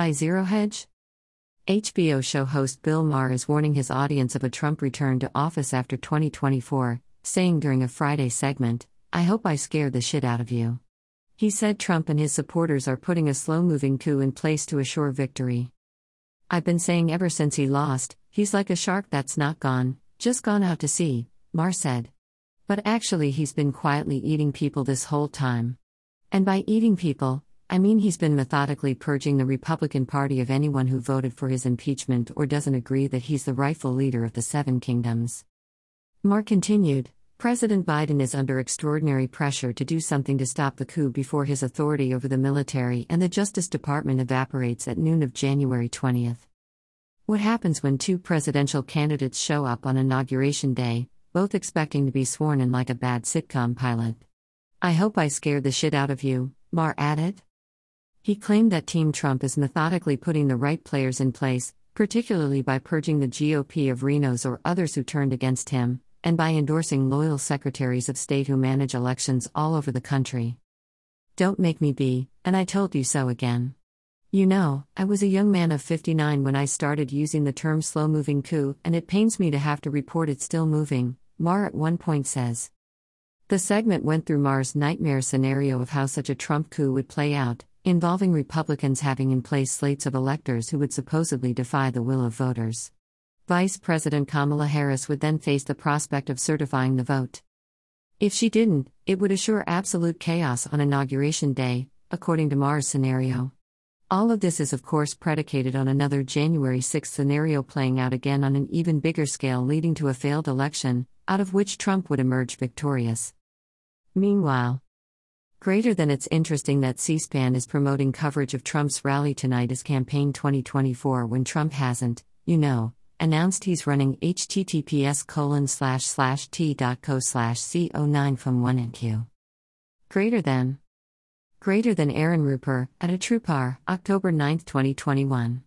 By Zero Hedge? HBO show host Bill Maher is warning his audience of a Trump return to office after 2024, saying during a Friday segment, I hope I scared the shit out of you. He said Trump and his supporters are putting a slow moving coup in place to assure victory. I've been saying ever since he lost, he's like a shark that's not gone, just gone out to sea, Maher said. But actually, he's been quietly eating people this whole time. And by eating people, I mean he's been methodically purging the Republican Party of anyone who voted for his impeachment or doesn't agree that he's the rightful leader of the Seven Kingdoms. Maher continued President Biden is under extraordinary pressure to do something to stop the coup before his authority over the military and the Justice Department evaporates at noon of January 20th. What happens when two presidential candidates show up on Inauguration Day, both expecting to be sworn in like a bad sitcom pilot? I hope I scared the shit out of you, Maher added. He claimed that Team Trump is methodically putting the right players in place, particularly by purging the GOP of RINOs or others who turned against him, and by endorsing loyal secretaries of state who manage elections all over the country. Don't make me be, and I told you so again. You know, I was a young man of 59 when I started using the term slow moving coup, and it pains me to have to report it still moving, Maher at one point says. The segment went through Maher's nightmare scenario of how such a Trump coup would play out, involving Republicans having in place slates of electors who would supposedly defy the will of voters. Vice President Kamala Harris would then face the prospect of certifying the vote. If she didn't, it would assure absolute chaos on Inauguration Day, according to Maher's scenario. All of this is, of course, predicated on another January 6 scenario playing out again on an even bigger scale, leading to a failed election, out of which Trump would emerge victorious. Meanwhile, Greater than it's interesting that C SPAN is promoting coverage of Trump's rally tonight as campaign 2024 when Trump hasn't, you know, announced he's running https colon slash slash t.co slash co9 from 1NQ. Greater than. Greater than Aaron Rupar, at a Trupar, October 9, 2021.